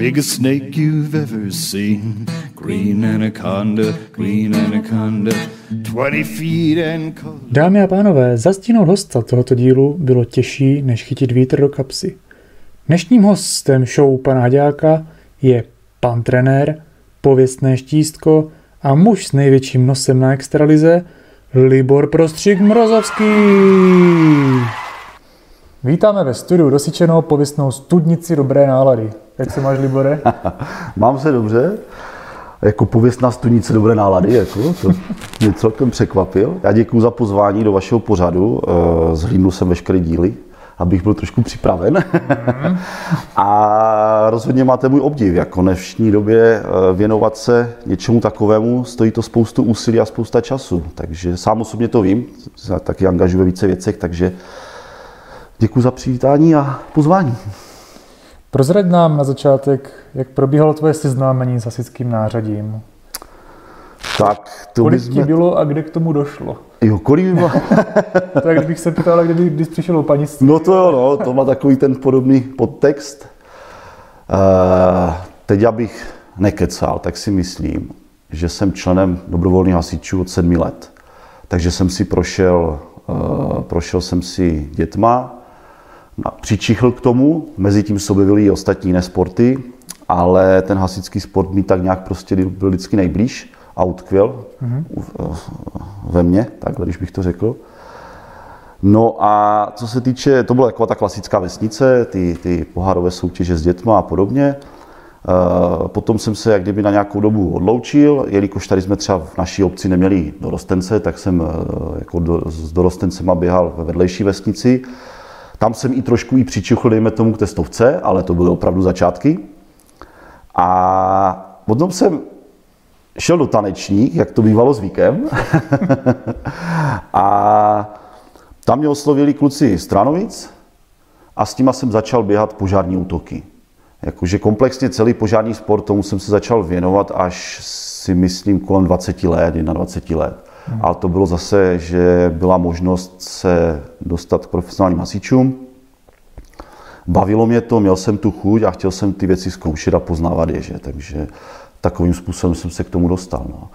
biggest snake you've ever seen. Green anaconda, green anaconda, 20 feet and cold. Dámy a pánové, zastihnout hosta tohoto dílu bylo těžší, než chytit vítr do kapsy. Dnešním hostem show pana Haďáka je pan trenér, pověstné štístko a muž s největším nosem na extralize, Libor Prostřík Mrozovský. Vítáme ve studiu dosyčenou pověstnou studnici dobré nálady. Jak se máš, Libore? Mám se dobře. Jako pověstná studnice dobré nálady, jako, to mě celkem překvapil. Já děkuji za pozvání do vašeho pořadu. Eh, zhlídnul jsem veškeré díly, abych byl trošku připraven. a rozhodně máte můj obdiv. Jako v dnešní době eh, věnovat se něčemu takovému, stojí to spoustu úsilí a spousta času. Takže sám osobně to vím, taky angažuji ve více věcech, takže děkuji za přivítání a pozvání. Prozrať nám na začátek, jak probíhalo tvoje seznámení s hasičským nářadím. Tak, to Kolik bychom... ti bylo a kde k tomu došlo? Jo, kolik by bylo? To jak kdybych se ptal, kdyby, když přišel o paní No to jo, no, to má takový ten podobný podtext. Uh, teď abych nekecal, tak si myslím, že jsem členem dobrovolných hasičů od sedmi let. Takže jsem si prošel, uh, prošel jsem si dětma, přičichl k tomu, mezi tím se objevily i ostatní nesporty, ale ten hasičský sport mi tak nějak prostě byl vždycky nejblíž a utkvěl mm-hmm. ve mně, takhle, když bych to řekl. No a co se týče, to byla taková ta klasická vesnice, ty, ty pohárové soutěže s dětma a podobně. Potom jsem se jak kdyby na nějakou dobu odloučil, jelikož tady jsme třeba v naší obci neměli dorostence, tak jsem jako do, s dorostencema běhal ve vedlejší vesnici. Tam jsem i trošku i přičuchl, dejme tomu, k testovce, ale to byly opravdu začátky. A potom jsem šel do tanečních, jak to bývalo zvykem. a tam mě oslovili kluci Stranovic a s nima jsem začal běhat požární útoky. Jakože komplexně celý požární sport, tomu jsem se začal věnovat až si myslím kolem 20 let, 21 let. Ale to bylo zase, že byla možnost se dostat k profesionálním hasičům. Bavilo mě to, měl jsem tu chuť a chtěl jsem ty věci zkoušet a poznávat je, že? takže takovým způsobem jsem se k tomu dostal. No.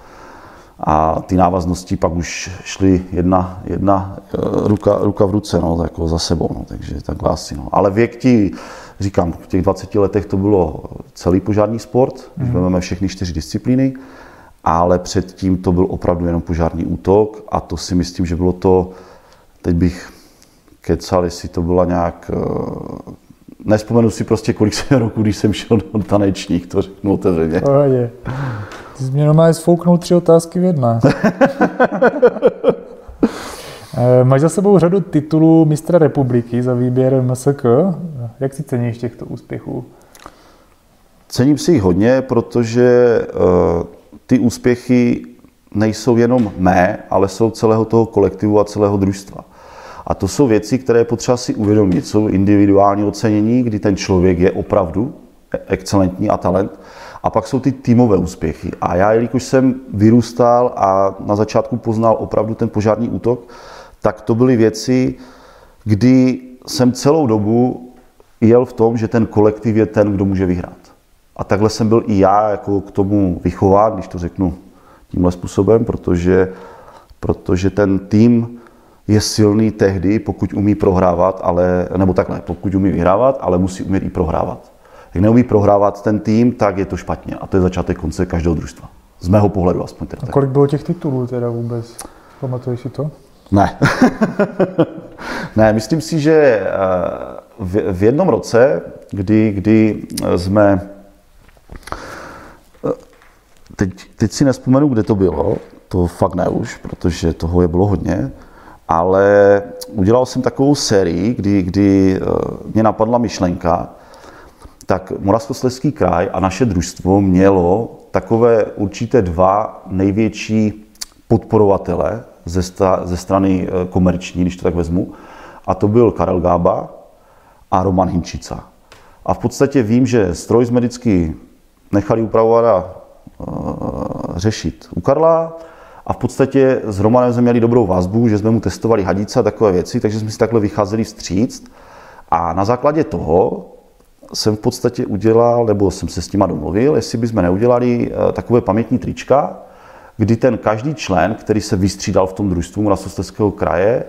A ty návaznosti pak už šly jedna, jedna eh, ruka, ruka v ruce, no, jako za sebou, no, takže takhle asi. No. Ale věk ti, říkám, v těch 20 letech to bylo celý požární sport, když mm. máme všechny čtyři disciplíny, ale předtím to byl opravdu jenom požární útok a to si myslím, že bylo to, teď bych kecal, jestli to byla nějak, eh, nespomenu si prostě, kolik jsem roku, když jsem šel do tanečních, to řeknu otevřeně. Pohodě. Ty jsi mě normálně sfouknul tři otázky v jedné. Eh, máš za sebou řadu titulů mistra republiky za výběr MSK. Jak si ceníš těchto úspěchů? Cením si jich hodně, protože uh, ty úspěchy nejsou jenom mé, ale jsou celého toho kolektivu a celého družstva. A to jsou věci, které je potřeba si uvědomit. Jsou individuální ocenění, kdy ten člověk je opravdu excelentní a talent. A pak jsou ty týmové úspěchy. A já, jelikož jsem vyrůstal a na začátku poznal opravdu ten požární útok, tak to byly věci, kdy jsem celou dobu jel v tom, že ten kolektiv je ten, kdo může vyhrát. A takhle jsem byl i já jako k tomu vychován, když to řeknu tímhle způsobem, protože, protože ten tým je silný tehdy, pokud umí prohrávat, ale, nebo takhle, pokud umí vyhrávat, ale musí umět i prohrávat. Jak neumí prohrávat ten tým, tak je to špatně. A to je začátek konce každého družstva. Z mého pohledu aspoň. Teda. A kolik bylo těch titulů teda vůbec? Pamatuješ si to? Ne. ne, myslím si, že eh, v jednom roce, kdy, kdy jsme eh, teď, teď si nespomenu, kde to bylo, to fakt ne už, protože toho je bylo hodně, ale udělal jsem takovou sérii, kdy, kdy eh, mě napadla myšlenka, tak Moravskoslezský kraj a naše družstvo mělo takové určité dva největší podporovatele ze, sta, ze strany eh, komerční, když to tak vezmu, a to byl Karel Gába a Roman Hinčica. A v podstatě vím, že stroj jsme vždycky nechali upravovat a řešit u Karla, a v podstatě s Romanem jsme měli dobrou vazbu, že jsme mu testovali hadice a takové věci, takže jsme si takhle vycházeli vstříct. A na základě toho jsem v podstatě udělal, nebo jsem se s nima domluvil, jestli bychom neudělali eh, takové pamětní trička, kdy ten každý člen, který se vystřídal v tom družstvu Moravskoslezského kraje,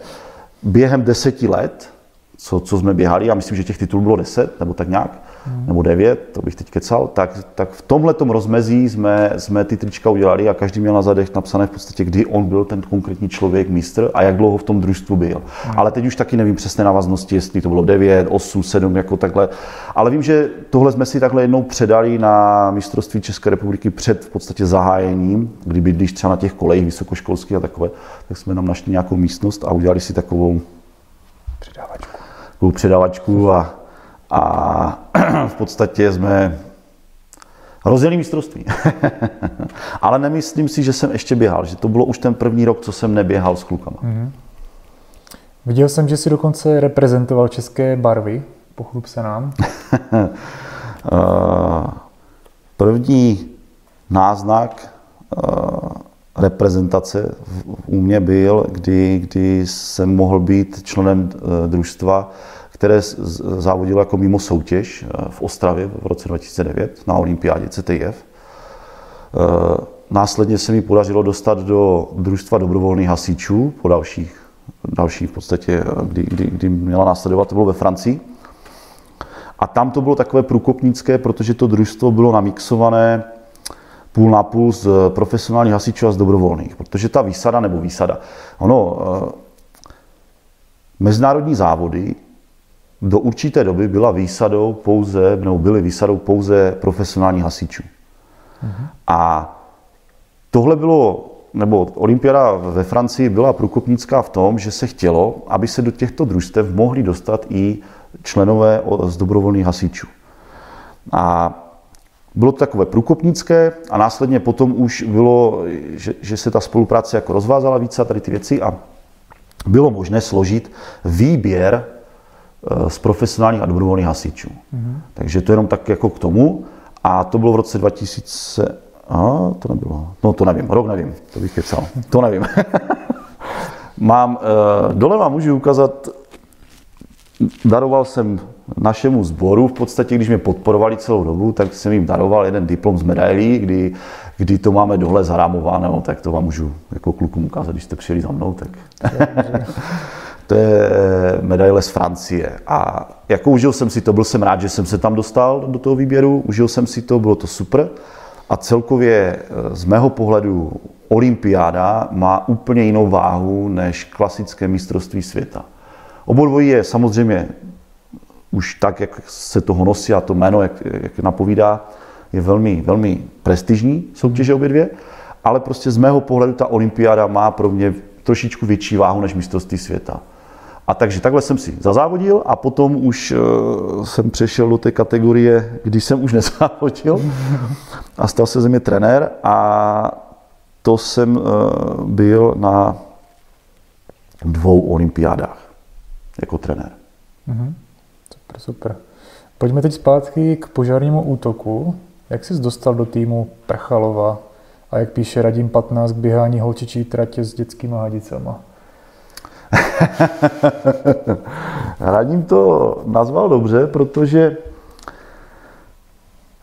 během deseti let, co, co jsme běhali, já myslím, že těch titulů bylo deset, nebo tak nějak, hmm. nebo devět, to bych teď kecal, tak, tak v tomhle rozmezí jsme, jsme ty trička udělali a každý měl na zadech napsané v podstatě, kdy on byl ten konkrétní člověk, mistr a jak dlouho v tom družstvu byl. Hmm. Ale teď už taky nevím přesné návaznosti, jestli to bylo 9, 8, 7, jako takhle. Ale vím, že tohle jsme si takhle jednou předali na mistrovství České republiky před v podstatě zahájením, kdy bydlíš třeba na těch kolejích vysokoškolských a takové, tak jsme nám našli nějakou místnost a udělali si takovou předávačku, takovou předávačku a a v podstatě jsme rozjeli mistrovství. Ale nemyslím si, že jsem ještě běhal, že to bylo už ten první rok, co jsem neběhal s klukama. Mm-hmm. Viděl jsem, že si dokonce reprezentoval české barvy. Pochlup se nám. Eh, první náznak eh, reprezentace u mě byl, kdy, kdy jsem mohl být členem eh, družstva které závodilo jako mimo soutěž eh, v Ostravě v roce 2009 na olympiádě CTF. Eh, následně se mi podařilo dostat do družstva dobrovolných hasičů po dalších, další v podstatě, eh, kdy, kdy, kdy měla následovat, to bylo ve Francii. A tam to bylo takové průkopnické, protože to družstvo bylo namixované půl na půl z profesionálních hasičů a z dobrovolných. Protože ta výsada nebo výsada, ono, mezinárodní závody do určité doby byla výsadou pouze, nebo byly výsadou pouze profesionální hasičů. Uh-huh. A tohle bylo, nebo olympiáda ve Francii byla průkopnická v tom, že se chtělo, aby se do těchto družstev mohli dostat i členové z dobrovolných hasičů. A bylo to takové průkopnické a následně potom už bylo, že, že se ta spolupráce jako rozvázala více a tady ty věci a bylo možné složit výběr z profesionálních a dobrovolných hasičů. Mm-hmm. Takže to jenom tak jako k tomu. A to bylo v roce 2000, a to nebylo, no to nevím, rok nevím, to bych kecal, to nevím. Mám, eh, dole vám můžu ukázat, daroval jsem našemu sboru, v podstatě, když mě podporovali celou dobu, tak jsem jim daroval jeden diplom z medailí, kdy, kdy to máme dole zarámováno, tak to vám můžu jako klukům ukázat, když jste přijeli za mnou, tak... To je medaile z Francie. A jako užil jsem si to, byl jsem rád, že jsem se tam dostal do toho výběru, užil jsem si to, bylo to super. A celkově z mého pohledu olympiáda má úplně jinou váhu než klasické mistrovství světa. Obodvojí je samozřejmě už tak, jak se toho nosí a to jméno, jak, jak napovídá, je velmi, velmi prestižní soutěže obě dvě, ale prostě z mého pohledu ta olympiáda má pro mě trošičku větší váhu než mistrovství světa. A takže takhle jsem si zazávodil a potom už uh, jsem přešel do té kategorie, když jsem už nezávodil a stal se ze mě trenér a to jsem uh, byl na dvou olympiádách jako trenér. Mm-hmm. Super, super. Pojďme teď zpátky k požárnímu útoku. Jak jsi dostal do týmu Prchalova a jak píše Radim 15 k běhání holčičí tratě s dětskými hadicama? Radím to nazval dobře, protože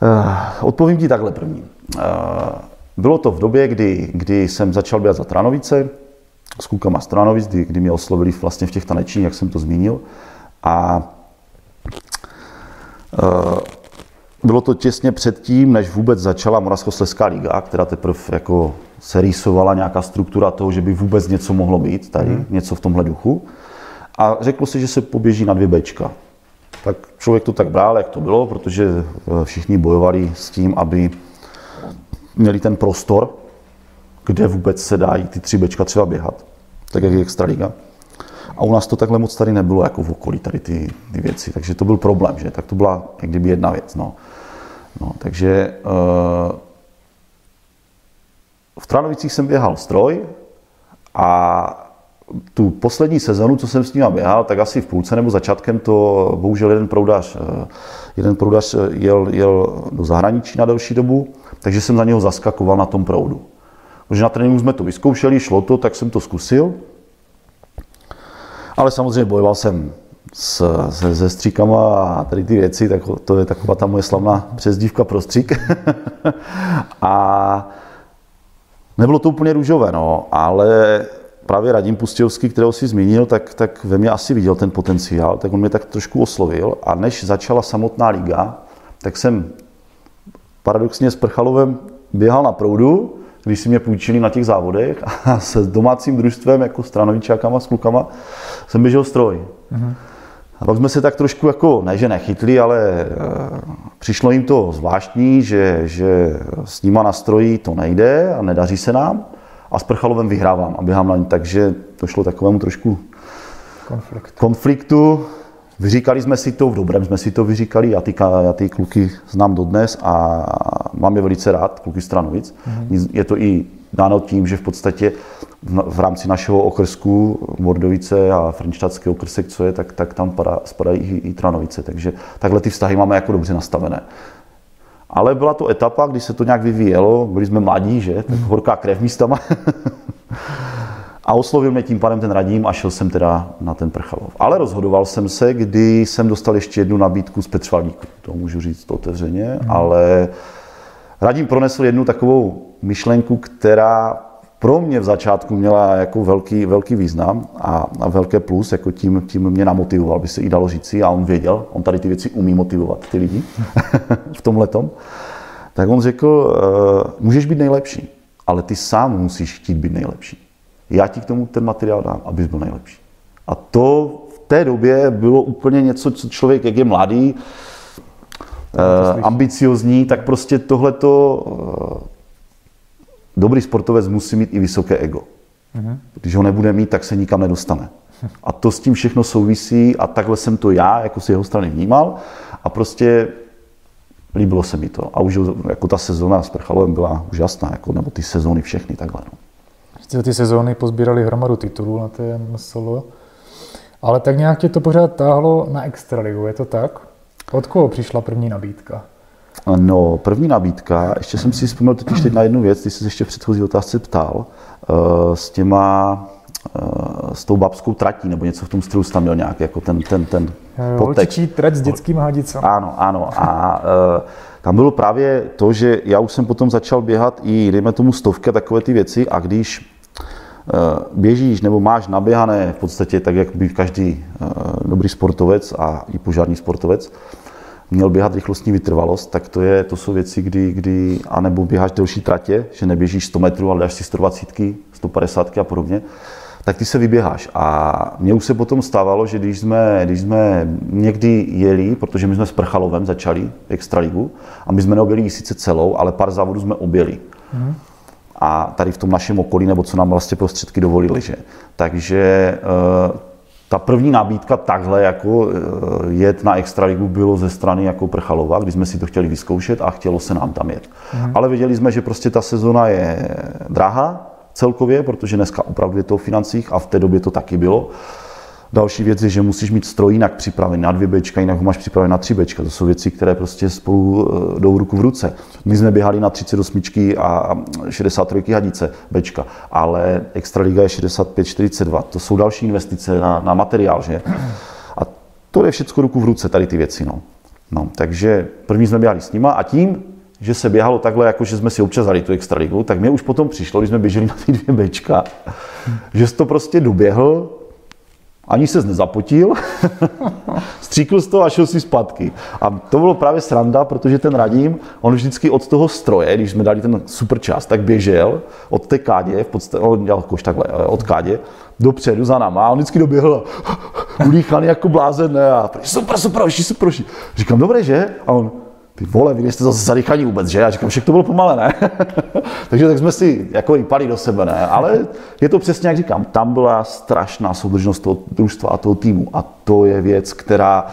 uh, odpovím ti takhle první. Uh, bylo to v době, kdy, kdy jsem začal běhat za Tranovice, s klukama z Tranovic, kdy, kdy mě oslovili vlastně v těch tanečních, jak jsem to zmínil. A uh, bylo to těsně předtím, než vůbec začala Moravskoslezská liga, která teprve jako se rýsovala nějaká struktura toho, že by vůbec něco mohlo být tady, mm. něco v tomhle duchu. A řeklo se, že se poběží na dvě bečka. Tak člověk to tak bral, jak to bylo, protože eh, všichni bojovali s tím, aby měli ten prostor, kde vůbec se dají ty tři bečka třeba běhat, tak jak je Extraliga. A u nás to takhle moc tady nebylo, jako v okolí tady ty, ty věci, takže to byl problém, že? Tak to byla jak kdyby jedna věc, no. no takže uh, v Tranovicích jsem běhal stroj a tu poslední sezonu, co jsem s ním běhal, tak asi v půlce nebo začátkem to bohužel jeden proudař, eh, jeden proudař jel, jel do zahraničí na delší dobu, takže jsem za něho zaskakoval na tom proudu. Protože na tréninku jsme to vyzkoušeli, šlo to, tak jsem to zkusil. Ale samozřejmě bojoval jsem s, se, se stříkama a tady ty věci, tak to je taková ta moje slavná přezdívka pro střík. a nebylo to úplně růžové, no, ale právě Radim Pustěvský, kterého si zmínil, tak, tak ve mně asi viděl ten potenciál, tak on mě tak trošku oslovil a než začala samotná liga, tak jsem paradoxně s Prchalovem běhal na proudu, když si mě půjčili na těch závodech a se domácím družstvem, jako stranovičákama s klukama, jsem běžel stroj. Mm-hmm. A pak jsme se tak trošku jako, ne že nechytli, ale e, přišlo jim to zvláštní, že, že s nima na stroji to nejde a nedaří se nám a s Prchalovem vyhrávám a běhám na ní, takže to šlo takovému trošku Konflikt. konfliktu. Vyříkali jsme si to, v dobrém jsme si to vyříkali, já ty, já ty kluky znám dodnes a mám je velice rád, kluky Stranovic. Mm-hmm. Je to i dáno tím, že v podstatě v, rámci našeho okrsku Mordovice a Frenštátský okrsek, co je, tak, tak tam padá, spadají i, i Tranovice. Takže takhle ty vztahy máme jako dobře nastavené. Ale byla to etapa, kdy se to nějak vyvíjelo, byli jsme mladí, že? Tak horká krev místama. a oslovil mě tím pádem ten radím a šel jsem teda na ten Prchalov. Ale rozhodoval jsem se, kdy jsem dostal ještě jednu nabídku z Petřvalníku. To můžu říct otevřeně, hmm. ale radím pronesl jednu takovou myšlenku, která pro mě v začátku měla jako velký, velký význam a, a velké plus, jako tím, tím mě namotivoval, by se i dalo říci, a on věděl, on tady ty věci umí motivovat, ty lidi v tom letom. Tak on řekl, uh, můžeš být nejlepší, ale ty sám musíš chtít být nejlepší. Já ti k tomu ten materiál dám, abys byl nejlepší. A to v té době bylo úplně něco, co člověk, jak je mladý, uh, ambiciozní, tak prostě tohleto uh, dobrý sportovec musí mít i vysoké ego. Mhm. Když ho nebude mít, tak se nikam nedostane. A to s tím všechno souvisí a takhle jsem to já jako z jeho strany vnímal a prostě líbilo se mi to. A už jako ta sezóna s Prchalovem byla úžasná, jako, nebo ty sezóny všechny takhle. No. Ty sezóny pozbírali hromadu titulů na té solo, ale tak nějak tě to pořád táhlo na extraligu, je to tak? Od koho přišla první nabídka? No, první nabídka, ještě jsem si vzpomněl totiž teď na jednu věc, ty jsi ještě v předchozí otázce ptal, uh, s těma, uh, s tou babskou tratí, nebo něco v tom stylu tam měl nějak, jako ten, ten, ten potek. trať s dětským hadicem. Ano, ano. A uh, tam bylo právě to, že já už jsem potom začal běhat i, dejme tomu, stovky a takové ty věci a když běžíš nebo máš naběhané v podstatě tak, jak by každý dobrý sportovec a i požární sportovec, měl běhat rychlostní vytrvalost, tak to, je, to jsou věci, kdy, kdy anebo běháš delší tratě, že neběžíš 100 metrů, ale dáš si 120, 150 a podobně, tak ty se vyběháš. A mně už se potom stávalo, že když jsme, když jsme někdy jeli, protože my jsme s Prchalovem začali extraligu, a my jsme neobjeli sice celou, ale pár závodů jsme objeli. Mm. A tady v tom našem okolí, nebo co nám vlastně prostředky dovolili, že. Takže uh, ta první nabídka takhle jako eh, jet na extraligu bylo ze strany jako Prchalova, kdy jsme si to chtěli vyzkoušet a chtělo se nám tam jet. Mm. Ale věděli jsme, že prostě ta sezona je drahá celkově, protože dneska opravdu je to o financích a v té době to taky bylo. Další věc je, že musíš mít stroj jinak připravený na dvě bečka, jinak ho máš připravený na tři bečka. To jsou věci, které prostě spolu eh, jdou ruku v ruce. My jsme běhali na 38 a 63 hadice bečka, ale Extraliga je 65-42. To jsou další investice na, na materiál, že? A to je všechno ruku v ruce, tady ty věci. No. No, takže první jsme běhali s nima a tím, že se běhalo takhle, jako že jsme si občas dali tu extraligu, tak mě už potom přišlo, když jsme běželi na ty dvě bečka, že jsi to prostě doběhl, ani se nezapotil, stříkl z toho a šel si zpátky. A to bylo právě sranda, protože ten Radím, on vždycky od toho stroje, když jsme dali ten super čas, tak běžel od té kádě, v podstatě, on dělal kož takhle, od kádě, dopředu za náma a on vždycky doběhl ulíchaný jako blázen, ne, a super, super, ještě super, Říkám, dobré, že? A on, ty vole, vy jste zase zadýchaní vůbec, že? Já říkám, však to bylo pomalé, ne? Takže tak jsme si jako i pali do sebe, ne? Ale je to přesně, jak říkám, tam byla strašná soudržnost toho družstva a toho týmu a to je věc, která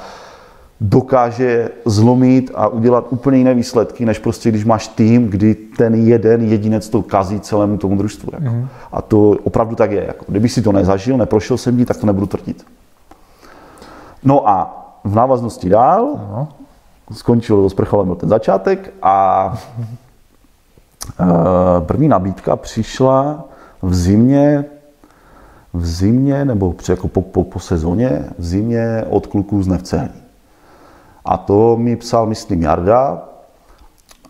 dokáže zlomit a udělat úplně jiné výsledky, než prostě když máš tým, kdy ten jeden jedinec to kazí celému tomu družstvu. Jako. Mm. A to opravdu tak je. Jako. Kdybych si to nezažil, neprošel jsem ní, tak to nebudu tvrdit. No a v návaznosti dál, uh-huh skončil s prchalem ten začátek a eh, první nabídka přišla v zimě v zimě, nebo jako po, po, po sezóně, v zimě od kluků z Nevcehlí. A to mi psal, myslím, Jarda,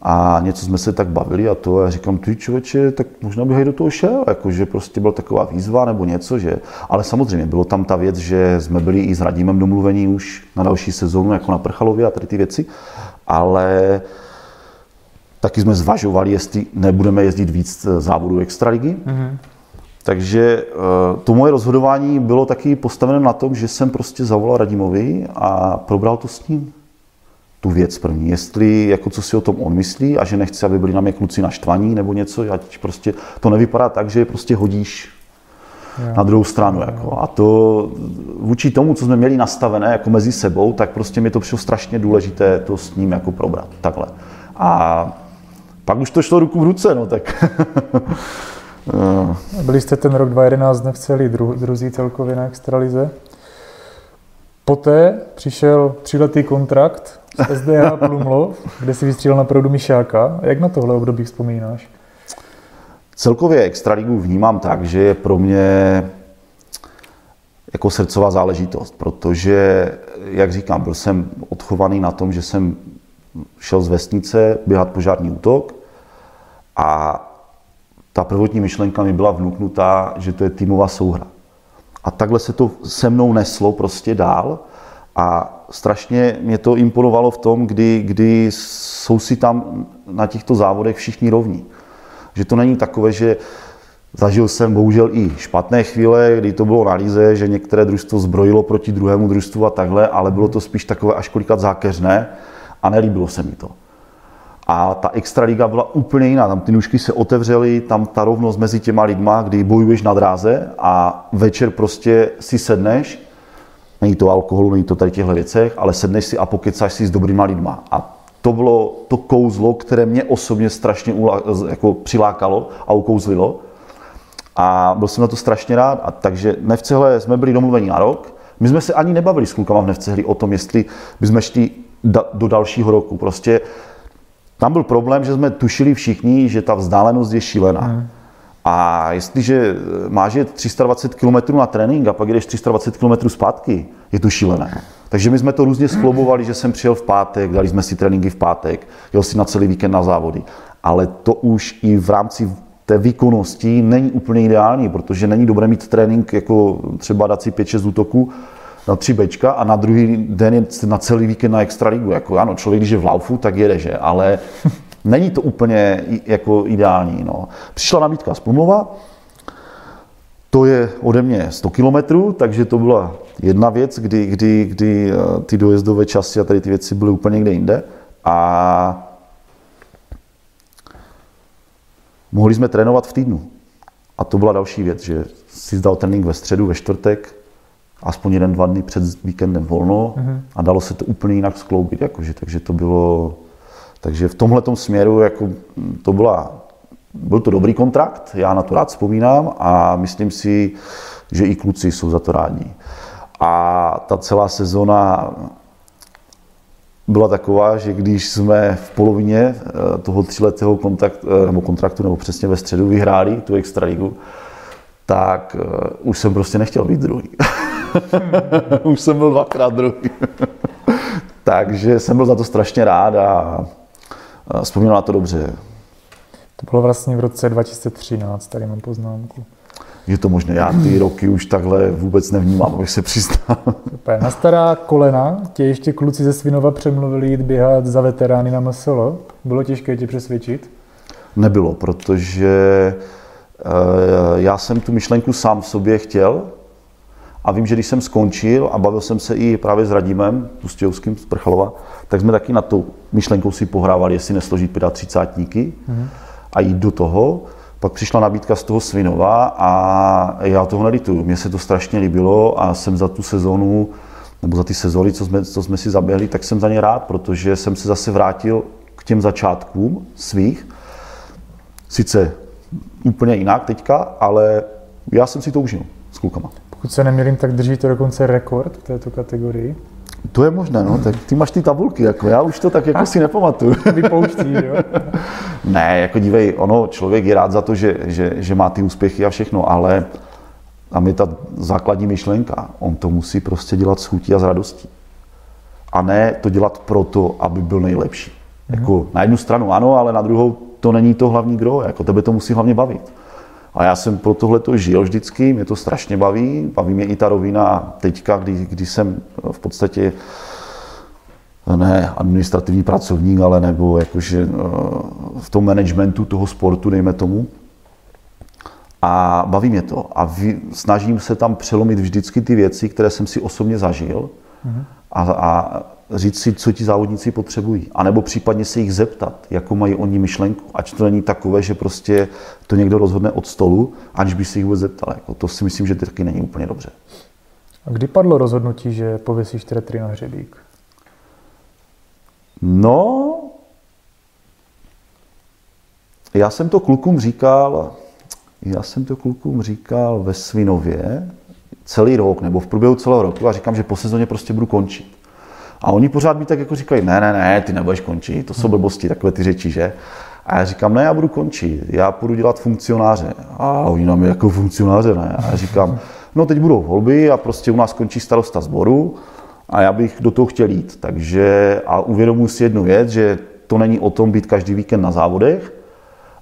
a něco jsme se tak bavili a to a říkám, ty člověče, tak možná bych do toho šel, jakože prostě byla taková výzva nebo něco, že... Ale samozřejmě bylo tam ta věc, že jsme byli i s Radímem domluvení už na další sezónu, jako na Prchalově a tady ty věci, ale taky jsme zvažovali, jestli nebudeme jezdit víc závodů extraligy. Mm-hmm. Takže eh, to moje rozhodování bylo taky postavené na tom, že jsem prostě zavolal Radimovi a probral to s ním tu věc první. Jestli, jako co si o tom on myslí a že nechce, aby byli na mě kluci naštvaní nebo něco, ať prostě to nevypadá tak, že je prostě hodíš jo. na druhou stranu. Jako. A to vůči tomu, co jsme měli nastavené jako mezi sebou, tak prostě mi to přišlo strašně důležité to s ním jako probrat. Takhle. A pak už to šlo ruku v ruce, no tak. Byli jste ten rok 2011 v celý dru, druzí celkově na extralize. Poté přišel tříletý kontrakt s SDH Plumlov, kde si vystřílel na proudu Mišáka. Jak na tohle období vzpomínáš? Celkově Extraligu vnímám tak, že je pro mě jako srdcová záležitost, protože, jak říkám, byl jsem odchovaný na tom, že jsem šel z vesnice běhat požární útok a ta prvotní myšlenka mi byla vnuknutá, že to je týmová souhra. A takhle se to se mnou neslo prostě dál a strašně mě to imponovalo v tom, kdy, kdy jsou si tam na těchto závodech všichni rovní. Že to není takové, že zažil jsem bohužel i špatné chvíle, kdy to bylo na líze, že některé družstvo zbrojilo proti druhému družstvu a takhle, ale bylo to spíš takové až kolikrát zákeřné a nelíbilo se mi to. A ta extraliga byla úplně jiná. Tam ty nůžky se otevřely, tam ta rovnost mezi těma lidma, kdy bojuješ na dráze a večer prostě si sedneš Není to alkoholu, není to tady těchto věcech, ale sedneš si a pokecáš si s dobrýma lidma. A to bylo to kouzlo, které mě osobně strašně jako přilákalo a ukouzlilo. A byl jsem na to strašně rád. A takže Nevcehle jsme byli domluveni na rok. My jsme se ani nebavili s klukama v Nevcehli o tom, jestli bychom šli do dalšího roku. Prostě tam byl problém, že jsme tušili všichni, že ta vzdálenost je šílená. Hmm. A jestliže máš jet 320 km na trénink a pak jdeš 320 km zpátky, je to šílené. Takže my jsme to různě sklobovali, že jsem přijel v pátek, dali jsme si tréninky v pátek, jel si na celý víkend na závody. Ale to už i v rámci té výkonnosti není úplně ideální, protože není dobré mít trénink, jako třeba dát si 5-6 útoků na 3 bečka a na druhý den je na celý víkend na extraligu. Jako ano, člověk, když je v laufu, tak jede, že? Ale Není to úplně jako ideální. No. Přišla nabídka z Plumlova, to je ode mě 100 kilometrů, takže to byla jedna věc, kdy, kdy, kdy eh, ty dojezdové časy a tady ty věci byly úplně někde jinde. A mohli jsme trénovat v týdnu. A to byla další věc, že si zdal trénink ve středu, ve čtvrtek, aspoň jeden, dva dny před víkendem volno mm-hmm. a dalo se to úplně jinak skloubit. Jakože, takže to bylo, takže v tomhle směru jako to byla, byl to dobrý kontrakt, já na to rád vzpomínám a myslím si, že i kluci jsou za to rádi. A ta celá sezona byla taková, že když jsme v polovině eh, toho tříletého kontakt, eh, nebo kontraktu, nebo přesně ve středu vyhráli tu extraligu, tak eh, už jsem prostě nechtěl být druhý. už jsem byl dvakrát druhý. Takže jsem byl za to strašně rád a Vzpomínám na to dobře. To bylo vlastně v roce 2013, tady mám poznámku. Je to možné, já ty roky už takhle vůbec nevnímám, abych se přiznal. Na stará kolena tě ještě kluci ze Svinova přemluvili jít běhat za veterány na MSL. Bylo těžké tě přesvědčit? Nebylo, protože eh, já jsem tu myšlenku sám v sobě chtěl a vím, že když jsem skončil a bavil jsem se i právě s Radimem Pustějovským z Prchalova, tak jsme taky na tu myšlenkou si pohrávali, jestli nesložit 35 mm. a jít do toho. Pak přišla nabídka z toho Svinova a já toho nelituju. Mně se to strašně líbilo a jsem za tu sezonu, nebo za ty sezóny, co jsme, co jsme si zaběhli, tak jsem za ně rád, protože jsem se zase vrátil k těm začátkům svých. Sice úplně jinak teďka, ale já jsem si to užil s klukama. Pokud se nemělím, tak držíte dokonce rekord v této kategorii. To je možné, no. Tak ty máš ty tabulky, jako já už to tak jako si nepamatuju. Vypouští, jo? ne, jako dívej, ono, člověk je rád za to, že, že, že má ty úspěchy a všechno, ale tam je ta základní myšlenka. On to musí prostě dělat s chutí a s radostí. A ne to dělat proto, aby byl nejlepší. Mm-hmm. Jako na jednu stranu ano, ale na druhou to není to hlavní gro. Jako tebe to musí hlavně bavit. A já jsem pro tohle to žil vždycky, mě to strašně baví, baví mě i ta rovina teďka, kdy, kdy jsem v podstatě ne administrativní pracovník, ale nebo jakože eh, v tom managementu toho sportu, dejme tomu. A baví mě to. A vy, snažím se tam přelomit vždycky ty věci, které jsem si osobně zažil mm-hmm. a, a říct si, co ti závodníci potřebují. A nebo případně se jich zeptat, jakou mají oni myšlenku. Ať to není takové, že prostě to někdo rozhodne od stolu, aniž by se jich vůbec zeptal. Jako to si myslím, že to taky není úplně dobře. A kdy padlo rozhodnutí, že pověsíš tretry na hřebík? No, já jsem to klukům říkal, já jsem to klukům říkal ve Svinově celý rok, nebo v průběhu celého roku a říkám, že po sezóně prostě budu končit. A oni pořád mi tak jako říkají, ne, ne, ne, ty nebudeš končit, to jsou hmm. blbosti, takové ty řeči, že? A já říkám, ne, já budu končit, já půjdu dělat funkcionáře. A oni nám jako funkcionáře, ne? A já říkám, no teď budou volby a prostě u nás končí starosta sboru a já bych do toho chtěl jít. Takže a uvědomuji si jednu věc, že to není o tom být každý víkend na závodech,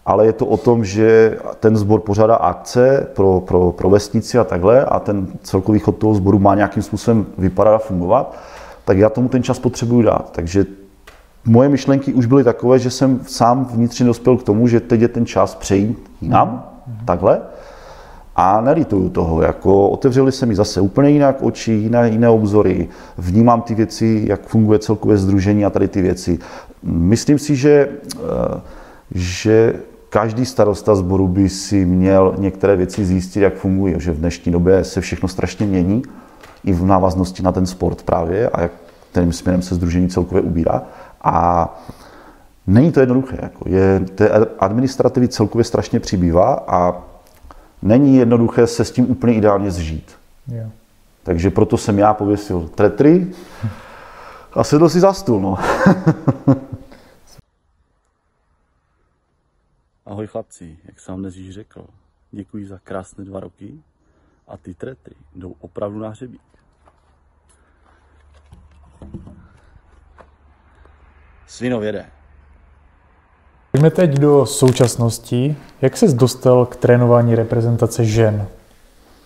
ale je to o tom, že ten sbor pořádá akce pro, pro, pro vesnici a takhle a ten celkový chod toho sboru má nějakým způsobem vypadat a fungovat tak já tomu ten čas potřebuji dát. Takže moje myšlenky už byly takové, že jsem sám vnitřně dospěl k tomu, že teď je ten čas přejít jinam, mm-hmm. takhle. A nelituju toho, jako otevřeli se mi zase úplně jinak oči, jiné, jiné obzory, vnímám ty věci, jak funguje celkové združení a tady ty věci. Myslím si, že, eh, že každý starosta sboru by si měl některé věci zjistit, jak fungují, že v dnešní době se všechno strašně mění i v návaznosti na ten sport právě a jak kterým směrem se združení celkově ubírá. A není to jednoduché. Jako je, té administrativy celkově strašně přibývá a není jednoduché se s tím úplně ideálně zžít. Yeah. Takže proto jsem já pověsil tretry a sedl si za stůl. No. Ahoj chlapci, jak jsem dnes již řekl, děkuji za krásné dva roky a ty tretry jdou opravdu na hřebík. Svinověde. Pojďme teď do současnosti. Jak ses dostal k trénování reprezentace žen?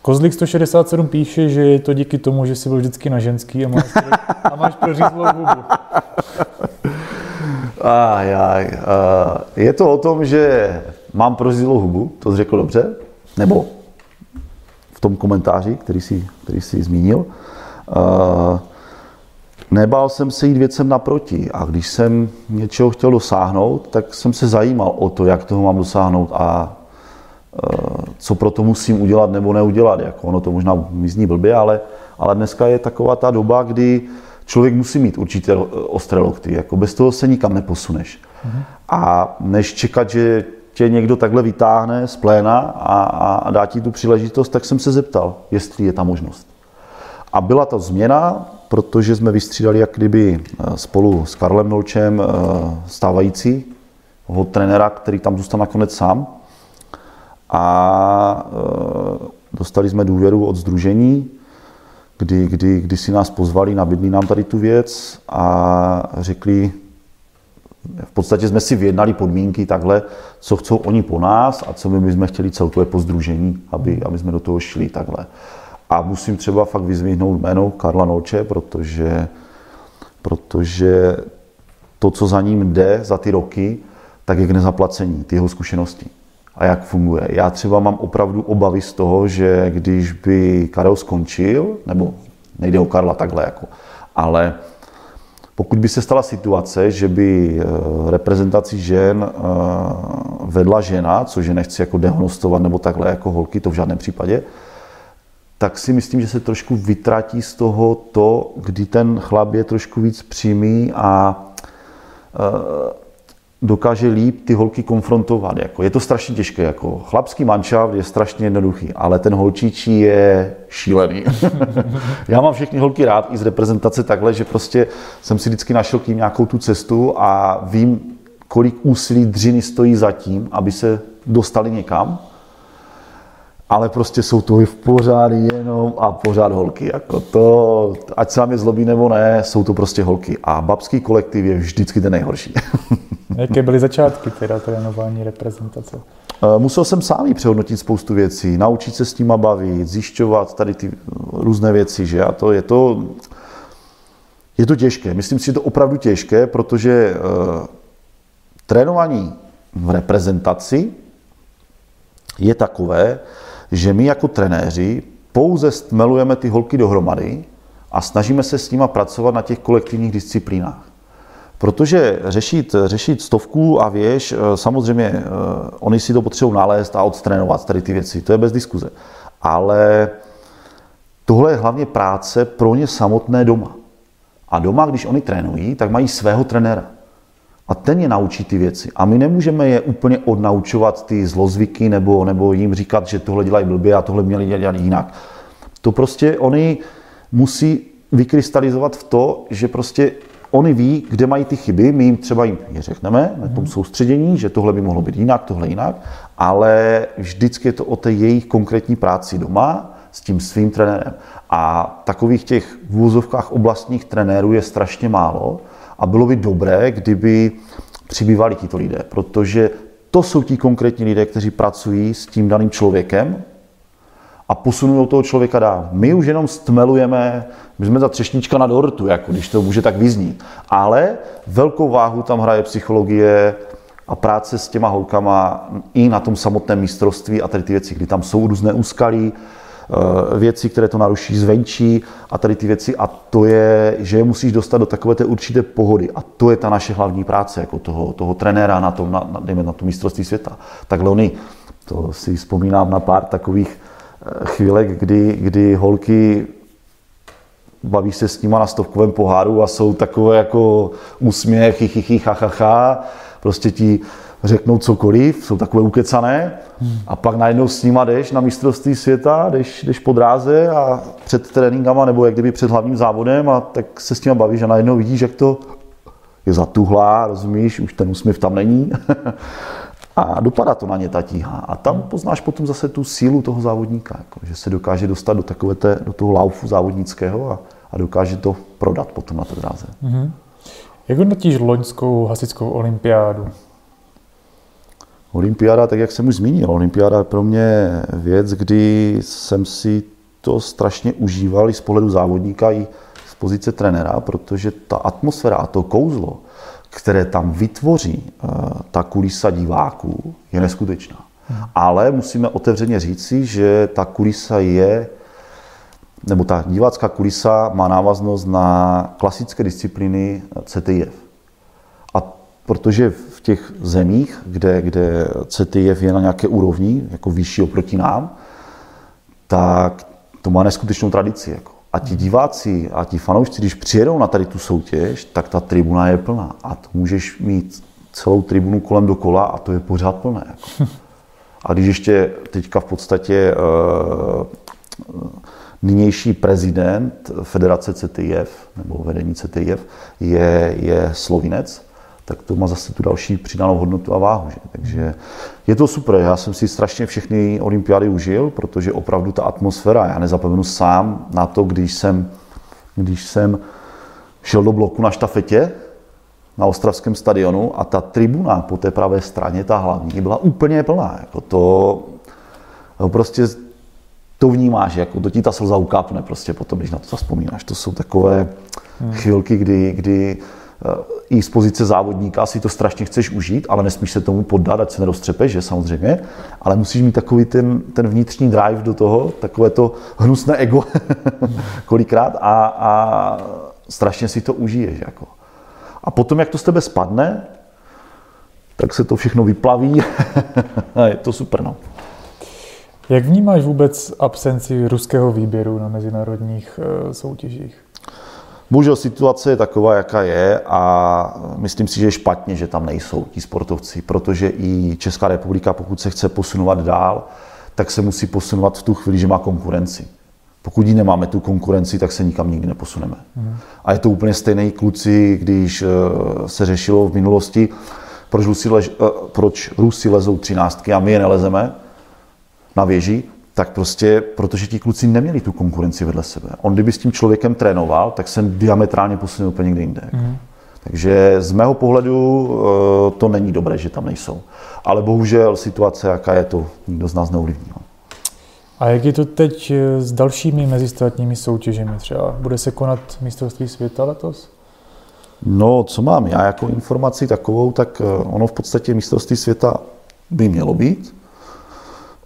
Kozlik 167 píše, že je to díky tomu, že jsi byl vždycky na ženský a máš, a máš prořízlou hubu. Aj, aj, je to o tom, že mám prořízlou hubu, to jsi řekl dobře, nebo tom komentáři, který jsi, který jsi zmínil. Nebál jsem se jít věcem naproti a když jsem něčeho chtěl dosáhnout, tak jsem se zajímal o to, jak toho mám dosáhnout a e, co pro to musím udělat nebo neudělat. Jako ono to možná mi zní blbě, ale, ale dneska je taková ta doba, kdy člověk musí mít určité ostré lokty. Jako bez toho se nikam neposuneš. Mhm. A než čekat, že tě někdo takhle vytáhne z pléna a, a dá ti tu příležitost, tak jsem se zeptal, jestli je ta možnost. A byla to změna, protože jsme vystřídali jak kdyby eh, spolu s Karlem Nolčem eh, stávající ho trenéra, který tam zůstal nakonec sám. A eh, dostali jsme důvěru od združení, kdy, kdy, kdy si nás pozvali, nabídli nám tady tu věc a řekli, v podstatě jsme si vyjednali podmínky takhle, co chcou oni po nás a co my bychom chtěli celkově po združení, aby, aby jsme do toho šli takhle. A musím třeba fakt vyzvihnout jméno Karla Noče, protože, protože to, co za ním jde za ty roky, tak je k nezaplacení, ty jeho zkušenosti a jak funguje. Já třeba mám opravdu obavy z toho, že když by Karel skončil, nebo nejde o Karla takhle, jako, ale pokud by se stala situace, že by eh, reprezentaci žen eh, vedla žena, což je nechci jako dehonostovat nebo takhle jako holky, to v žádném případě, tak si myslím, že se trošku vytratí z toho to, kdy ten chlap je trošku víc přímý a e, dokáže líp ty holky konfrontovat. Jako. Je to strašně těžké. Jako. Chlapský manšaft je strašně jednoduchý, ale ten holčičí je šílený. Já mám všechny holky rád i z reprezentace takhle, že prostě jsem si vždycky našel k ním nějakou tu cestu a vím, kolik úsilí dřiny stojí za tím, aby se dostali někam ale prostě jsou to v pořád jenom a pořád holky. Jako to, ať se je zlobí nebo ne, jsou to prostě holky. A babský kolektiv je vždycky ten nejhorší. Jaké byly začátky teda trénování reprezentace? Eh, musel jsem sám přehodnotit spoustu věcí, naučit se s nima bavit, zjišťovat tady ty různé věci, že? A to je to, je to těžké. Myslím si, že je to opravdu těžké, protože uh, trénování v reprezentaci je takové, že my jako trenéři pouze stmelujeme ty holky dohromady a snažíme se s nima pracovat na těch kolektivních disciplínách. Protože řešit, řešit stovku a věž, eh, samozřejmě eh, oni si to potřebují nalézt a odstrénovat tady ty věci, to je bez diskuze. Ale tohle je hlavně práce pro ně samotné doma. A doma, když oni trénují, tak mají svého trenéra. A ten je naučí ty věci. A my nemůžeme je úplně odnaučovat ty zlozvyky nebo, nebo jim říkat, že tohle dělají blbě a tohle měli dělat jinak. To prostě oni musí vykrystalizovat v to, že prostě oni ví, kde mají ty chyby, my jim třeba jim je řekneme na tom soustředění, že tohle by mohlo být jinak, tohle jinak, ale vždycky je to o té jejich konkrétní práci doma s tím svým trenérem. A takových těch v úzovkách oblastních trenérů je strašně málo a bylo by dobré, kdyby přibývali tito lidé, protože to jsou ti konkrétní lidé, kteří pracují s tím daným člověkem a posunují toho člověka dál. My už jenom stmelujeme, my jsme ta třešnička na dortu, jako když to může tak vyznít. Ale velkou váhu tam hraje psychologie a práce s těma holkama i na tom samotném mistrovství a tady ty věci, kdy tam jsou různé úskalí, Eh, věci, které to naruší zvenčí a tady ty věci a to je, že je musíš dostat do takové té určité pohody a to je ta naše hlavní práce, jako toho, toho trenéra na tom, na, na, dejme na to mistrovství světa. Takhle oni, to si vzpomínám na pár takových eh, chvílek, kdy, kdy holky baví se s nima na stovkovém poháru a jsou takové jako ha, ha, ha. Prostě ti řeknou cokoliv, jsou takové ukecané hmm. a pak najednou s nima jdeš na mistrovství světa, jdeš, jdeš po dráze a před tréninkama nebo jak kdyby před hlavním závodem a tak se s nima bavíš a najednou vidíš, jak to je zatuhlá, rozumíš, už ten úsměv tam není. a dopadá to na ně ta tíha. A tam poznáš potom zase tu sílu toho závodníka, jako, že se dokáže dostat do, takové té, do toho laufu závodnického a, a dokáže to prodat potom na té dráze. Mm-hmm. Jak hodnotíš loňskou hasickou olympiádu? Olympiáda, tak jak jsem už zmínil, olympiáda je pro mě věc, kdy jsem si to strašně užíval i z pohledu závodníka, i z pozice trenéra, protože ta atmosféra a to kouzlo, které tam vytvoří eh, ta kulisa diváků, je neskutečná. Ale musíme otevřeně říci, že ta kulisa je, nebo ta divácká kulisa má návaznost na klasické disciplíny CTIF. Protože v těch zemích, kde, kde CTF je na nějaké úrovni, jako vyšší oproti nám, tak to má neskutečnou tradici. Jako. A ti diváci a ti fanoušci, když přijedou na tady tu soutěž, tak ta tribuna je plná. A to můžeš mít celou tribunu kolem dokola a to je pořád plné. Jako. A když ještě teďka v podstatě uh, nynější prezident Federace CTIF, nebo vedení CTIF, je, je Slovinec, tak to má zase tu další přidanou hodnotu a váhu. Že? Takže je to super. Já jsem si strašně všechny olympiády užil, protože opravdu ta atmosféra, já nezapomenu sám na to, když jsem, když jsem šel do bloku na štafetě na Ostravském stadionu a ta tribuna po té pravé straně, ta hlavní, byla úplně plná. Jako to no prostě to vnímáš, jako to ti ta slza ukápne prostě potom, když na to vzpomínáš. To jsou takové hmm. chvilky, kdy, kdy i z pozice závodníka si to strašně chceš užít, ale nesmíš se tomu poddat, ať se neroztřepeš, že samozřejmě, ale musíš mít takový ten, ten vnitřní drive do toho, takové to hnusné ego kolikrát a, a strašně si to užiješ. Jako. A potom, jak to z tebe spadne, tak se to všechno vyplaví a je to super. No. Jak vnímáš vůbec absenci ruského výběru na mezinárodních eh, soutěžích? Bohužel situace je taková, jaká je a myslím si, že je špatně, že tam nejsou ti sportovci, protože i Česká republika, pokud se chce posunovat dál, tak se musí posunovat v tu chvíli, že má konkurenci. Pokud ji nemáme tu konkurenci, tak se nikam nikdy neposuneme. Mm. A je to úplně stejné kluci, když eh, se řešilo v minulosti, proč Rusy, lež, eh, proč Rusy lezou třináctky a my je nelezeme na věži, tak prostě, protože ti kluci neměli tu konkurenci vedle sebe. On kdyby s tím člověkem trénoval, tak se diametrálně posunul úplně někde jinde. Mm. Takže z mého pohledu eh, to není dobré, že tam nejsou. Ale bohužel situace, jaká je to, nikdo z nás neovlivní. No. A jak je to teď eh, s dalšími mezistátními soutěžemi? Třeba bude se konat mistrovství světa letos? No, co mám já jako informaci takovou, tak eh, ono v podstatě mistrovství světa by mělo být.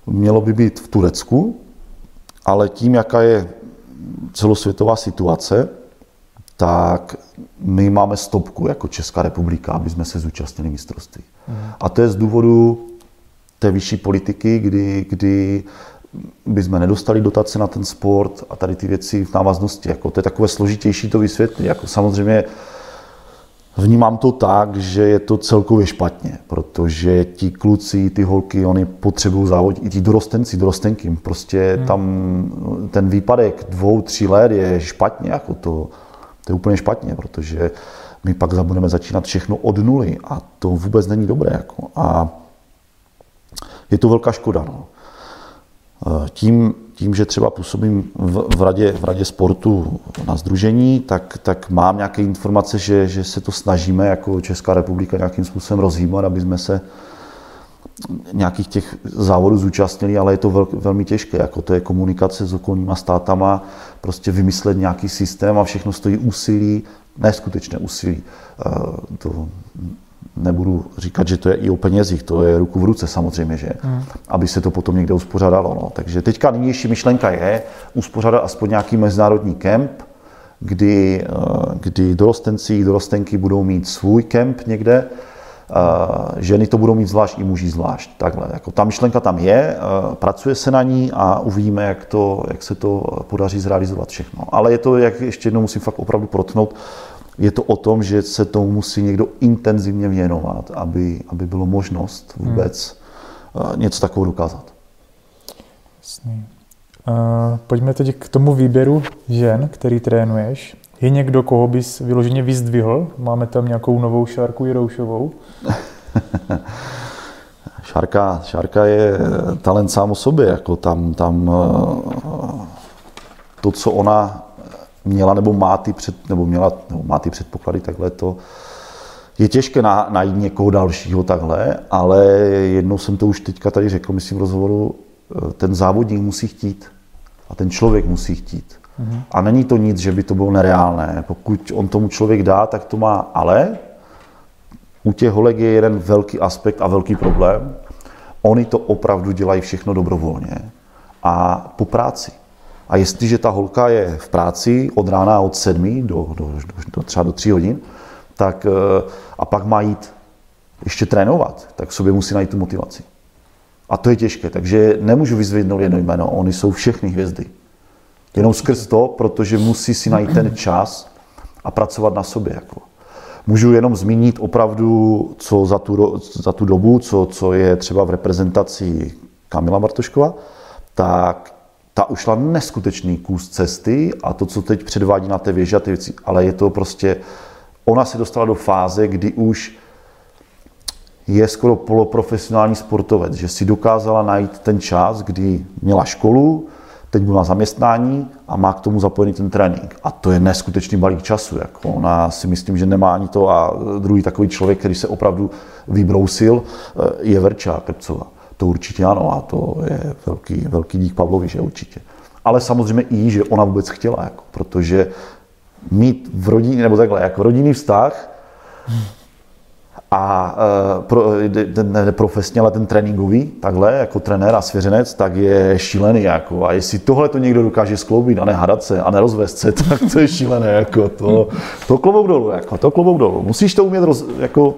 Mělo by být v Turecku, ale tím, jaká je celosvětová situace, tak my máme stopku jako Česká republika, aby jsme se zúčastnili mistrovství. Mm. A to je z důvodu té vyšší politiky, kdy, kdy by jsme nedostali dotace na ten sport a tady ty věci v návaznosti. Jako, to je takové složitější to vysvětlit. Jako, samozřejmě vnímám to tak, že je to celkově špatně, protože ti kluci, ty holky, oni potřebují závodit, i ti dorostenci, dorostenky, prostě hmm. tam ten výpadek dvou, tří let je špatně, jako to, to je úplně špatně, protože my pak budeme začínat všechno od nuly a to vůbec není dobré. Jako. A je to velká škoda. No. Tím, tím, že třeba působím v, v, radě, v radě sportu na združení, tak, tak mám nějaké informace, že, že se to snažíme jako Česká republika nějakým způsobem rozhýbat, aby jsme se nějakých těch závodů zúčastnili, ale je to vel, velmi těžké. Jako to je komunikace s okolníma státama, prostě vymyslet nějaký systém a všechno stojí úsilí, neskutečné úsilí. Eh, to nebudu říkat, že to je i o penězích, to je ruku v ruce samozřejmě, že? Hmm. Aby se to potom někde uspořádalo. No. Takže teďka nynější myšlenka je uspořádat aspoň nějaký mezinárodní kemp, kdy, eh, kdy dorostenci, dorostenky budou mít svůj kemp někde, eh, ženy to budou mít zvlášť i muži zvlášť. Takhle. Jako ta myšlenka tam je, eh, pracuje se na ní a uvidíme, jak, to, jak se to podaří zrealizovat všechno. Ale je to, jak ještě jednou musím fakt opravdu protnout, je to o tom, že se tomu musí někdo intenzivně věnovat, aby, aby bylo možnost vůbec hmm. něco takového dokázat. Jasný. Uh, pojďme teď k tomu výběru žen, který trénuješ. Je někdo, koho bys vyloženě vyzdvihl? Máme tam nějakou novou Šárku Jiroušovou? Šárka, Šárka je talent sám o sobě. Jako tam, tam to, co ona měla nebo má ty, před, nebo měla, nebo má ty předpoklady takhle to, je těžké na, najít někoho dalšího takhle, ale jednou jsem to už teďka tady řekl, myslím v rozhovoru, eh, ten závodník musí chtít a ten člověk musí chtít. Mm-hmm. A není to nic, že by to bylo nereálné. Pokud on tomu člověk dá, tak to má ale. U těch holek je jeden velký aspekt a velký problém. Oni to opravdu dělají všechno dobrovolně a po práci. A jestliže ta holka je v práci od rána od sedmi do, do, do, do třeba do tří hodin, tak eh, a pak má jít ještě trénovat, tak sobě musí najít tu motivaci. A to je těžké, takže nemůžu vyzvednout jedno jméno, oni jsou všechny hvězdy. Jenom skrz to, protože musí si najít ten čas a pracovat na sobě. Jako. Můžu jenom zmínit opravdu, co za tu, za tu dobu, co, co je třeba v reprezentaci Kamila Martoškova, tak ta ušla neskutečný kus cesty a to, co teď předvádí na té věži a ty věci, ale je to prostě, ona se dostala do fáze, kdy už je skoro poloprofesionální sportovec, že si dokázala najít ten čas, kdy měla školu, teď byla zaměstnání a má k tomu zapojený ten trénink. A to je neskutečný balík času. Jako ona si myslím, že nemá ani to. A druhý takový člověk, který se opravdu vybrousil, je Verča Krpcová. To určitě ano a to je velký, velký dík Pavlovi, že určitě. Ale samozřejmě i, že ona vůbec chtěla, jako, protože mít v rodině, nebo takhle, jako rodinný vztah a uh, pro, ne profesně, ale ten tréninkový, takhle, jako trenér a svěřenec, tak je šílený. Jako. A jestli tohle to někdo dokáže skloubit a nehadat se a nerozvést se, tak to je šílené. Jako. To, to klobouk dolů, jako, to klobouk dolů. Musíš to umět roz, jako,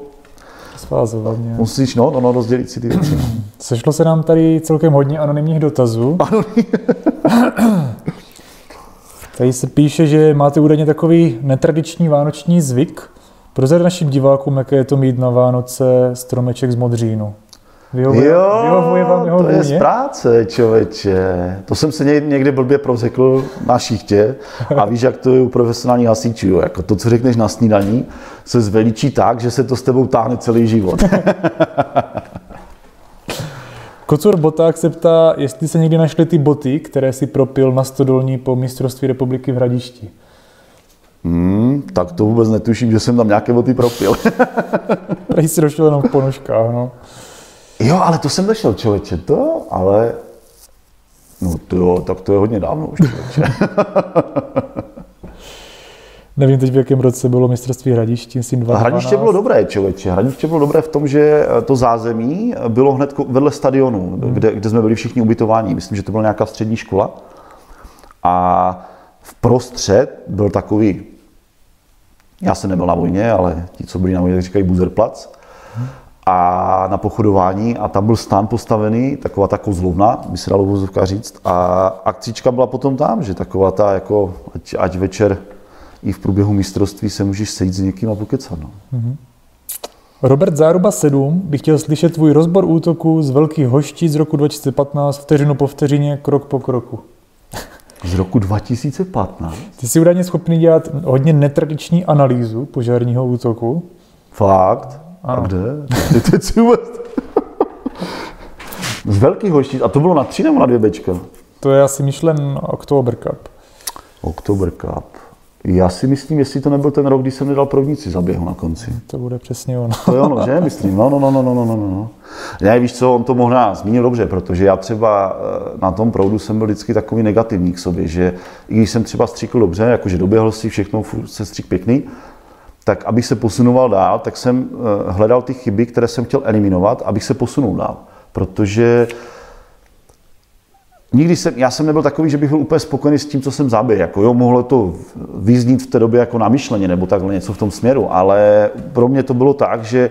Svázovat nějak. Musíš, no, no, no, rozdělit si ty věci. Sešlo se nám tady celkem hodně anonymních dotazů. Anonym. tady se píše, že máte údajně takový netradiční vánoční zvyk. Prozor našim divákům, jaké je to mít na Vánoce stromeček z modřínu. Vyhovuje, jo, vyhovuje vám jeho to je z práce, člověče. To jsem se někdy blbě prozekl na šichtě a víš, jak to je u profesionálních hasičů. Jako to, co řekneš na snídaní, se zveličí tak, že se to s tebou táhne celý život. Kocur Boták se ptá, jestli se někdy našly ty boty, které si propil na stodolní po mistrovství republiky v Hradišti. Hmm, tak to vůbec netuším, že jsem tam nějaké boty propil. Tady si došel jenom v ponožkách, no. Jo, ale to jsem nešel, člověče, to, ale... No to jo, tak to je hodně dávno už, člověče. Nevím teď, v jakém roce bylo mistrovství Hradišti, myslím 2012. Hradiště bylo dobré, člověče. Hradiště bylo dobré v tom, že to zázemí bylo hned vedle stadionu, Hmm. kde, kde jsme byli všichni ubytováni. Myslím, že to byla nějaká střední škola. A v prostřed byl takový, já jsem nebyl na vojně, ale ti, co byli na vojně, říkají buzerplac. A na pochodování a tam byl stán postavený, taková ta kozlovna, by se dalo v vozovkách říct. A akcička byla potom tam, že taková ta, jako, ať, ať večer i v průběhu mistrovství se můžeš sejít s někým a pokecat. No. Robert Záruba 7 by chtěl slyšet tvůj rozbor útoku z Velkých hoští z roku 2015, vteřinu po vteřině, krok po kroku. Z roku 2015. Ty jsi údajně schopný dělat hodně netradiční analýzu požárního útoku. Fakt? A Ano. kde? Ty si vůbec... Z velkých hoští. A to bylo na tři nebo na dvě bečka? To je asi myšlen October Cup. Oktober Cup. Já si myslím, jestli to nebyl ten rok, kdy jsem nedal provnici za běhu na konci. To bude přesně ono. To je ono, že? Myslím. No, no, no, no, no, no, no, no. Ne, víš co, on to možná zmínil dobře, protože já třeba eh, na tom proudu jsem byl vždycky takový negativní k sobě, že i když jsem třeba stříkl dobře, jakože doběhl si všechno, se střík pěkný, tak abych se posunoval dál, tak jsem eh, hledal ty chyby, které jsem chtěl eliminovat, abych se posunul dál. Protože nikdy jsem, já jsem nebyl takový, že bych byl úplně spokojený s tím, co jsem zabil. Jako, jo, mohlo to vyznít v té době jako namyšleně nebo takhle něco v tom směru, ale pro mě to bylo tak, že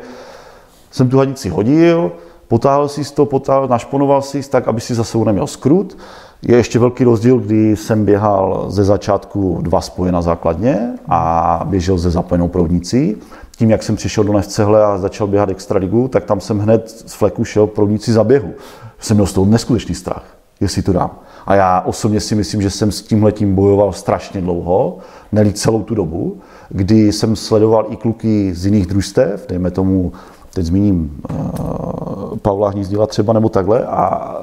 jsem tu hadici hodil, potáhl si to, potáhl, našponoval si tak, aby si za sebou neměl skrut. Je ještě velký rozdíl, kdy jsem běhal ze začátku dva spoje na základně a běžel ze zapojenou proudnicí. Tím, jak jsem přišel do Nevcehle a začal běhat extraligu, tak tam jsem hned z fleku šel proudnici za běhu. Jsem měl z toho neskutečný strach, jestli to dám. A já osobně si myslím, že jsem s tímhletím bojoval strašně dlouho, ne celou tu dobu, kdy jsem sledoval i kluky z jiných družstev, dejme tomu, teď zmíním uh, Pavla Hnízdila třeba nebo takhle, a,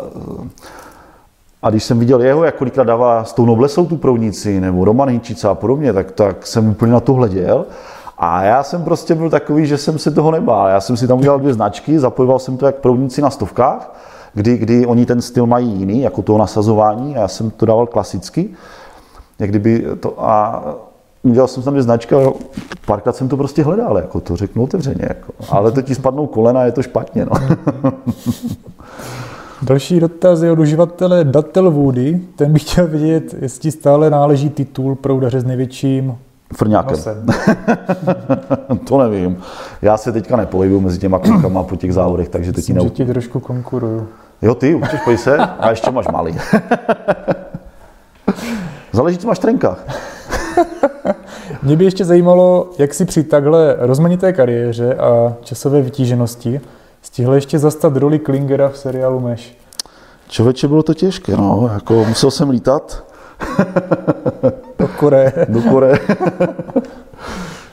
a když jsem viděl jeho, jak kolikrát dává s tou noblesou tu proudnici, nebo Roman Hinčica a podobně, tak, tak jsem úplně na to hleděl. A já jsem prostě byl takový, že jsem se toho nebál. Já jsem si tam udělal dvě značky, zapojoval jsem to jak proudnici na stovkách, kdy, kdy oni ten styl mají jiný, jako toho nasazování, a já jsem to dával klasicky. Jak kdyby to, a udělal jsem tam dvě značky, a párkrát jsem to prostě hledal, jako to řeknu otevřeně. Jako. Ale to ti spadnou kolena, je to špatně. No. Další dotaz je od uživatele Datel Woody. Ten by chtěl vědět, jestli stále náleží titul proudaře s největším Frňákem. to nevím. Já se teďka nepohybuju mezi těma klukama po těch závodech, takže to ti Myslím, ne... že ti trošku konkuruju. Jo, ty, určitě pojď se, a ještě máš malý. Záleží, co máš v trenkách. Mě by ještě zajímalo, jak si při takhle rozmanité kariéře a časové vytíženosti stihl ještě zastat roli Klingera v seriálu Meš. Člověče, bylo to těžké, no, jako musel jsem lítat Do Koreje. do Koreje.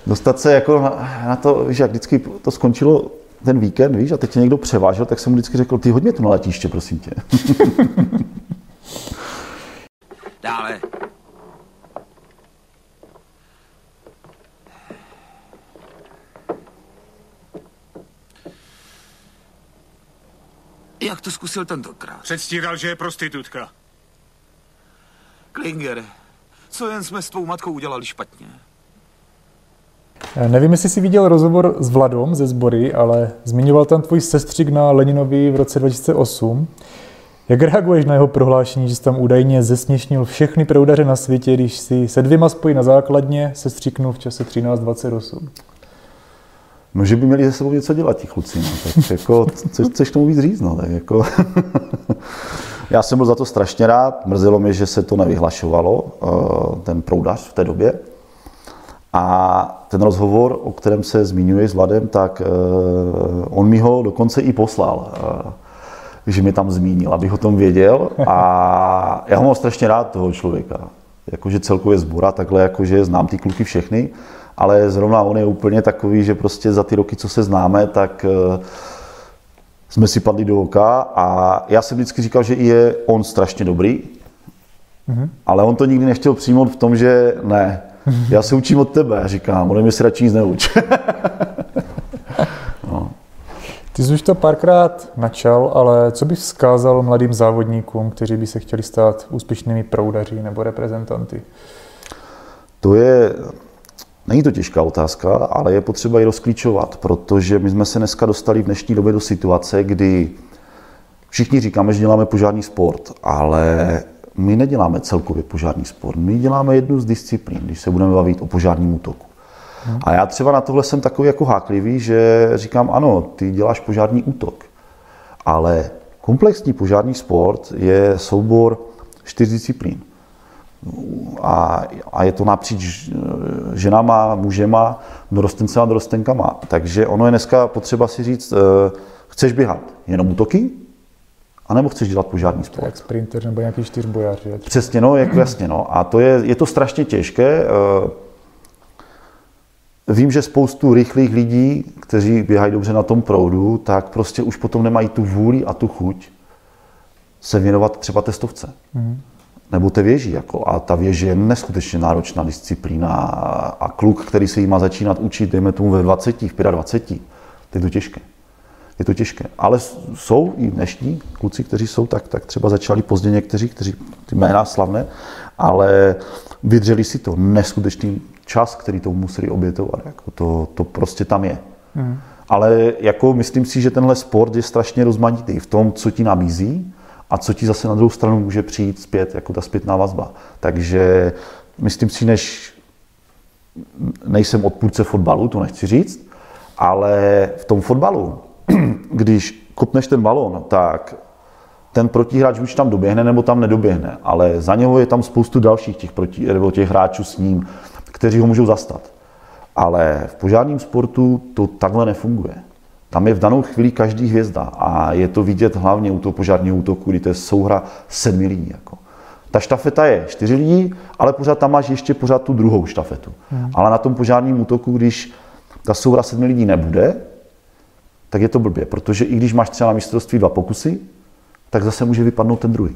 Dostat se jako na, na to, víš, jak vždycky to skončilo ten víkend, víš, a teď tě někdo převážel, tak jsem mu vždycky řekl, ty hodně to na letiště, prosím tě. Dále. Jak to zkusil tentokrát? Předstíral, že je prostitutka. Klinger, co jen jsme s tvou matkou udělali špatně? Nevím, jestli jsi viděl rozhovor s Vladom ze Zbory, ale zmiňoval tam tvůj sestřik na Leninovi v roce 2008. Jak reaguješ na jeho prohlášení, že jsi tam údajně zesměšnil všechny proudaře na světě, když si se dvěma spojí na základně sestřiknul v čase 13.28? No, že by měli ze sebou něco dělat, ti kluci, no, tak jako, co chceš tomu víc říct, no, tak jako... Já jsem byl za to strašně rád, mrzelo mě, že se to nevyhlašovalo, eh, ten proudař v té době. A ten rozhovor, o kterém se zmiňuje s Vladem, tak eh, on mi ho dokonce i poslal, eh, že mě tam zmínil, abych o tom věděl. A já ho mám strašně rád, toho člověka. Jakože celkově zbora, takhle jakože znám ty kluky všechny, ale zrovna on je úplně takový, že prostě za ty roky, co se známe, tak eh, jsme si padli do oka a já jsem vždycky říkal, že je on strašně dobrý, mm-hmm. ale on to nikdy nechtěl přijmout v tom, že ne, já se učím od tebe, říkám, ode mě si radši nic neuč. Ty jsi už to párkrát načal, ale co bych vzkázal mladým závodníkům, kteří by se chtěli stát úspěšnými proudaři nebo reprezentanty? To je, není to těžká otázka, ale je potřeba ji rozklíčovat, protože my jsme se dneska dostali v dnešní době do situace, kdy všichni říkáme, že děláme požární sport, ale my neděláme celkově požární sport. My děláme jednu z disciplín, když se budeme bavit o požárním útoku. A já třeba na tohle jsem takový jako háklivý, že říkám, ano, ty děláš požární útok, ale komplexní požární sport je soubor čtyř disciplín. A, a je to napříč ženama, mužema, dorostencema, dorostenkama. Takže ono je dneska potřeba si říct, eh, chceš běhat jenom útoky, anebo chceš dělat požární sport. Jak sprinter nebo nějaký čtyřbojář. že? Přesně, no, jako jasně, no. A to je, je to strašně těžké. eh, Vím, že spoustu rychlých lidí, kteří běhají dobře na tom proudu, tak prostě už potom nemají tu vůli a tu chuť se věnovat třeba testovce. Mm. Nebo té věži. Jako. A ta věž je neskutečně náročná disciplína a, kluk, který se jí má začínat učit, dejme tomu ve 20, v 25, to je to těžké. Je to těžké. Ale jsou i dnešní kluci, kteří jsou tak, tak třeba začali pozdě někteří, kteří ty jména slavné, ale vydřeli si to neskutečný čas, který tomu museli obětovat. Jako to, to prostě tam je. Hmm. Ale jako myslím si, že tenhle sport je strašně rozmanitý v tom, co ti nabízí a co ti zase na druhou stranu může přijít zpět, jako ta zpětná vazba. Takže myslím si, než nejsem odpůrce fotbalu, to nechci říct, ale v tom fotbalu, když kopneš ten balon, tak ten protihráč už tam doběhne nebo tam nedoběhne, ale za něho je tam spoustu dalších těch, proti, nebo těch hráčů s ním, kteří ho můžou zastat. Ale v požárním sportu to takhle nefunguje. Tam je v danou chvíli každý hvězda a je to vidět hlavně u toho požárního útoku, kdy to je souhra sedmi lidí. Jako. Ta štafeta je čtyři lidí, ale pořád tam máš ještě pořád tu druhou štafetu. Hmm. Ale na tom požárním útoku, když ta souhra sedmi lidí nebude, tak je to blbě, protože i když máš třeba na mistrovství dva pokusy, tak zase může vypadnout ten druhý.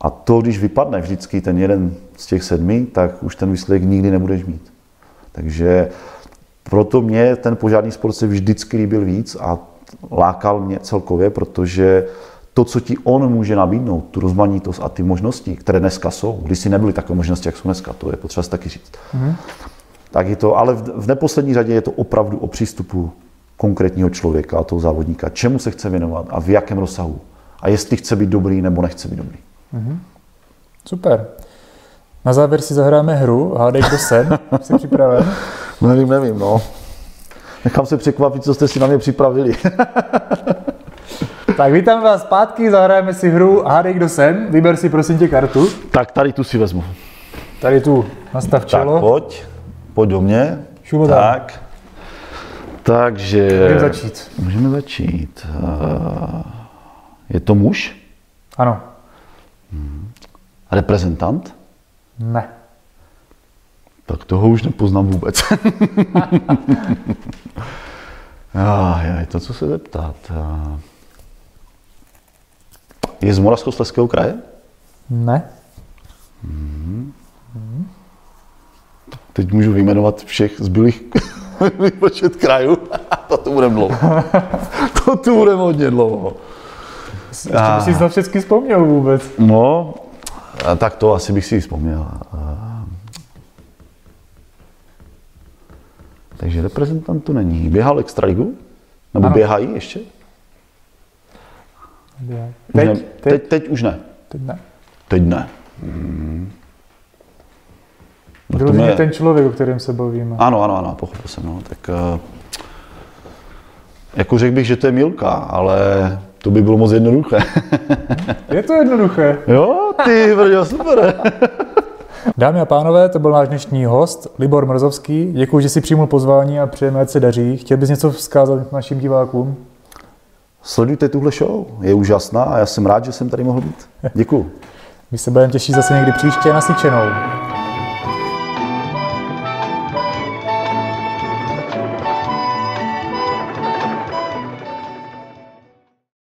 A to, když vypadne vždycky ten jeden z těch sedmi, tak už ten výsledek nikdy nebudeš mít. Takže proto mě ten požární sport se vždycky líbil víc a lákal mě celkově, protože to, co ti on může nabídnout, tu rozmanitost a ty možnosti, které dneska jsou, když si nebyly takové možnosti, jak jsou dneska, to je potřeba si taky říct. Mm. Tak je to, ale v, v neposlední řadě je to opravdu o přístupu konkrétního člověka a toho závodníka, čemu se chce věnovat a v jakém rozsahu. A jestli chce být dobrý nebo nechce být dobrý. Super. Na závěr si zahráme hru. Hádej, kdo jsem. Jsi připraven? Nevím, nevím, no. Nechám se překvapit, co jste si na mě připravili. Tak vítám vás zpátky, zahrajeme si hru Hádej, kdo jsem. Vyber si prosím tě kartu. tak tady tu si vezmu. Tady tu nastav Tak čelo. pojď, pojď do mě. Tam. tak. Takže... Můžeme začít. Můžeme začít. Eh, Je to muž? Ano. Reprezentant? Ne. Toho už nepoznám vůbec. ah, je to, co se zeptat. Je z Moravskoslezského kraje? Ne. Teď můžu vyjmenovat všech zbylých počet krajů. to tu budeme dlouho. to tu budeme hodně dlouho. Ještě bych si na všechny vzpomněl vůbec. No, tak to asi bych si vzpomněl. Takže reprezentant tu není. Běhal extraligu? Nebo Ano. běhají ještě? Už Teď, ne, teď, teď, teď už ne. teď ne. Teď ne. Hmm. No Vyloženě mě- ten člověk, o kterém se bavíme. Ano, ano, ano, pochopil jsem. No. Tak, eh, jako řekl bych, že to je Milka, ale to by bylo moc jednoduché. Je to jednoduché. jo, ty, brďo, super. Dámy a pánové, to byl náš dnešní host, Libor Mrzovský. Děkuji, že si přijmul pozvání a přejeme, ať se daří. Chtěl bys něco vzkázat našim divákům? Sledujte tuhle show, je úžasná a já jsem rád, že jsem tady mohl být. Děkuju. My se budeme těšit zase někdy příště na Sičenou.